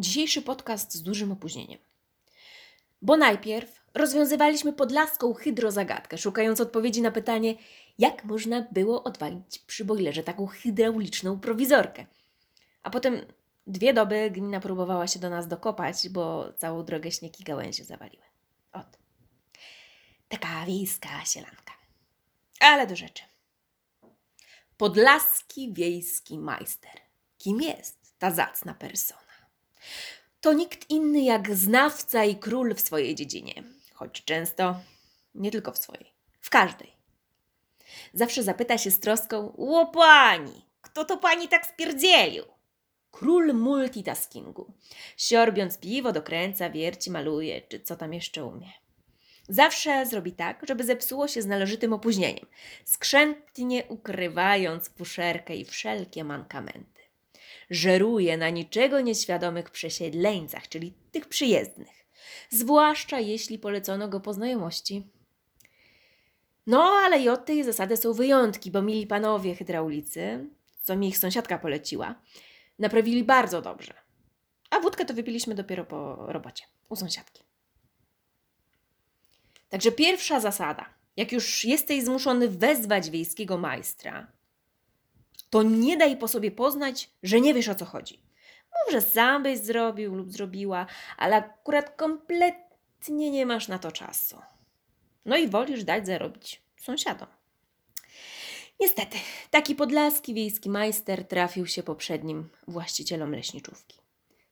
Dzisiejszy podcast z dużym opóźnieniem. Bo najpierw rozwiązywaliśmy podlaską hydrozagadkę, szukając odpowiedzi na pytanie, jak można było odwalić przy bojlerze taką hydrauliczną prowizorkę. A potem dwie doby gmina próbowała się do nas dokopać, bo całą drogę śnieg i gałęzie zawaliły. Ot. Taka wiejska sielanka. Ale do rzeczy. Podlaski wiejski majster. Kim jest ta zacna persona? To nikt inny jak znawca i król w swojej dziedzinie, choć często nie tylko w swojej, w każdej. Zawsze zapyta się z troską: Ło pani, kto to pani tak spierdzielił? Król multitaskingu. Siorbiąc piwo, dokręca, wierci, maluje, czy co tam jeszcze umie. Zawsze zrobi tak, żeby zepsuło się z należytym opóźnieniem, skrzętnie ukrywając fuszerkę i wszelkie mankamenty. Żeruje na niczego nieświadomych przesiedleńcach, czyli tych przyjezdnych, zwłaszcza jeśli polecono go po znajomości. No, ale i od tej zasady są wyjątki, bo mili panowie hydraulicy, co mi ich sąsiadka poleciła, naprawili bardzo dobrze. A wódkę to wypiliśmy dopiero po robocie, u sąsiadki. Także pierwsza zasada. Jak już jesteś zmuszony wezwać wiejskiego majstra, to nie daj po sobie poznać, że nie wiesz o co chodzi. Mów, że sam byś zrobił lub zrobiła, ale akurat kompletnie nie masz na to czasu. No i wolisz dać zarobić sąsiadom. Niestety, taki podlaski wiejski majster trafił się poprzednim właścicielom leśniczówki.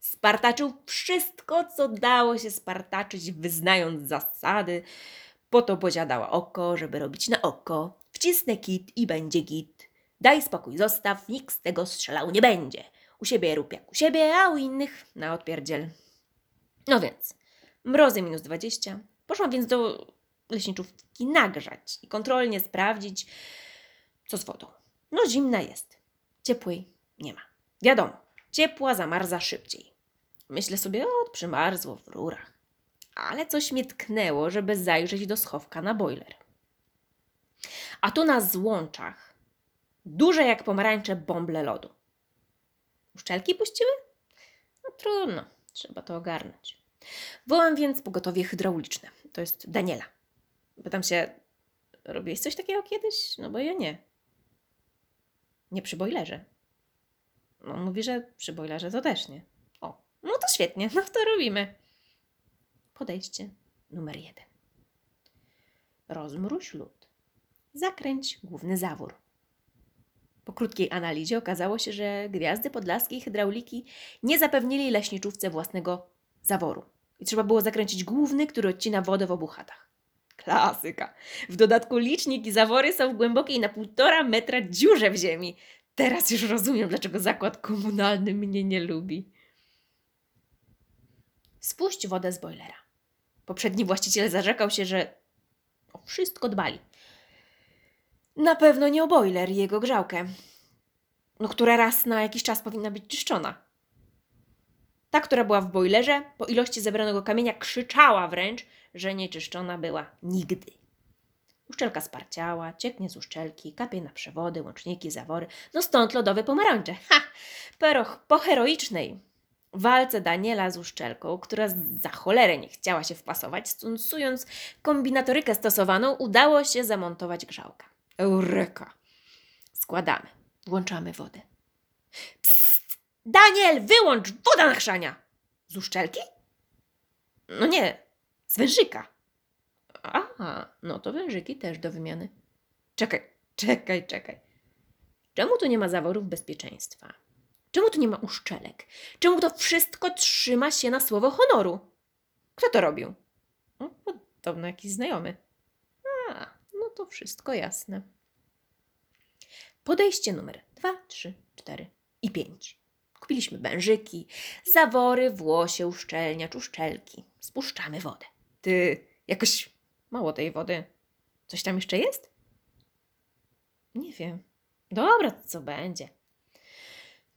Spartaczył wszystko, co dało się spartaczyć, wyznając zasady. Po to dała oko, żeby robić na oko. Wcisnę kit i będzie git. Daj spokój, zostaw, nikt z tego strzelał nie będzie. U siebie rób jak u siebie, a u innych na odpierdziel. No więc, mrozy minus 20. Poszłam więc do leśniczówki nagrzać i kontrolnie sprawdzić, co z wodą. No zimna jest, ciepłej nie ma. Wiadomo, ciepła zamarza szybciej. Myślę sobie, o, przymarzło w rurach. Ale coś mnie tknęło, żeby zajrzeć do schowka na boiler. A tu na złączach duże jak pomarańcze bąble lodu. Uszczelki puściły? No trudno, trzeba to ogarnąć. Wołam więc pogotowie hydrauliczne. To jest Daniela. Pytam się, robiłeś coś takiego kiedyś? No bo ja nie. Nie przy bojlerze. No, mówi, że przy bojlerze to też nie. O, no to świetnie, no to robimy. Podejście numer jeden. Rozmróż lód. Zakręć główny zawór. Po krótkiej analizie okazało się, że gwiazdy podlaskiej hydrauliki nie zapewnili leśniczówce własnego zaworu. I trzeba było zakręcić główny, który odcina wodę w obu chatach. Klasyka. W dodatku licznik i zawory są w głębokiej na półtora metra dziurze w ziemi. Teraz już rozumiem, dlaczego zakład komunalny mnie nie lubi. Spuść wodę z bojlera. Poprzedni właściciel zarzekał się, że o wszystko dbali. Na pewno nie o bojler i jego grzałkę, no, która raz na jakiś czas powinna być czyszczona. Ta, która była w bojlerze, po ilości zebranego kamienia krzyczała wręcz, że nieczyszczona była nigdy. Uszczelka sparciała, cieknie z uszczelki, kapie na przewody, łączniki, zawory. No stąd lodowe pomarańcze. Ha! Peroch po heroicznej walce Daniela z uszczelką, która za cholerę nie chciała się wpasować, stosując kombinatorykę stosowaną, udało się zamontować grzałkę. Eureka! Składamy. Włączamy wodę. Psst! Daniel, wyłącz! Woda na chrzania! Z uszczelki? No nie, z wężyka. Aha, no to wężyki też do wymiany. Czekaj, czekaj, czekaj. Czemu tu nie ma zaworów bezpieczeństwa? Czemu tu nie ma uszczelek? Czemu to wszystko trzyma się na słowo honoru? Kto to robił? No, podobno jakiś znajomy. To wszystko jasne. Podejście numer 2, 3, 4 i 5. Kupiliśmy wężyki, zawory, włosie, uszczelniacz, uszczelki. Spuszczamy wodę. Ty, jakoś mało tej wody. Coś tam jeszcze jest? Nie wiem. Dobra, co będzie.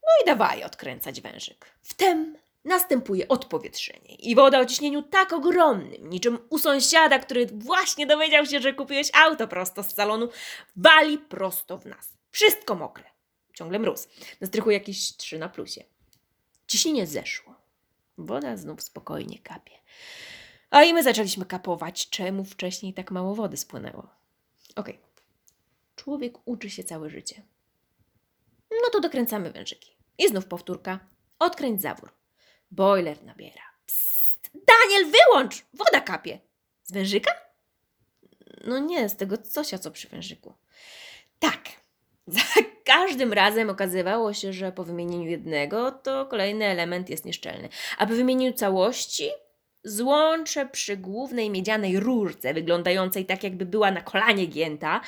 No i dawaj odkręcać wężyk. Wtem następuje odpowietrzenie i woda o ciśnieniu tak ogromnym, niczym u sąsiada, który właśnie dowiedział się, że kupiłeś auto prosto z salonu, wali prosto w nas. Wszystko mokre. Ciągle mróz. Na strychu jakieś trzy na plusie. Ciśnienie zeszło. Woda znów spokojnie kapie. A i my zaczęliśmy kapować, czemu wcześniej tak mało wody spłynęło. Okej. Człowiek uczy się całe życie. No to dokręcamy wężyki. I znów powtórka. Odkręć zawór. Boiler nabiera. Psst. Daniel, wyłącz! Woda kapie. Z wężyka? No nie, z tego cosia, co przy wężyku. Tak. Za każdym razem okazywało się, że po wymienieniu jednego, to kolejny element jest nieszczelny. A po wymienieniu całości, złącze przy głównej miedzianej rurce, wyglądającej tak, jakby była na kolanie gięta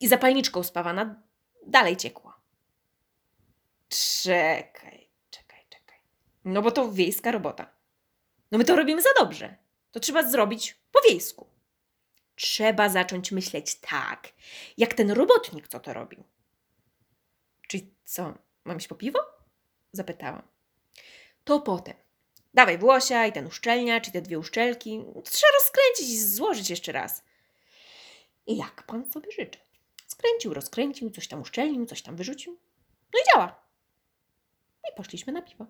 i zapalniczką spawana, dalej czekaj, czekaj. No bo to wiejska robota. No my to robimy za dobrze. To trzeba zrobić po wiejsku. Trzeba zacząć myśleć tak, jak ten robotnik, co to robił. Czyli co, mam iść po piwo? Zapytałam. To potem. Dawaj Włosia i ten uszczelniacz i te dwie uszczelki. Trzeba rozkręcić i złożyć jeszcze raz. I jak pan sobie życzy. Skręcił, rozkręcił, coś tam uszczelnił, coś tam wyrzucił. No i działa. I poszliśmy na piwo.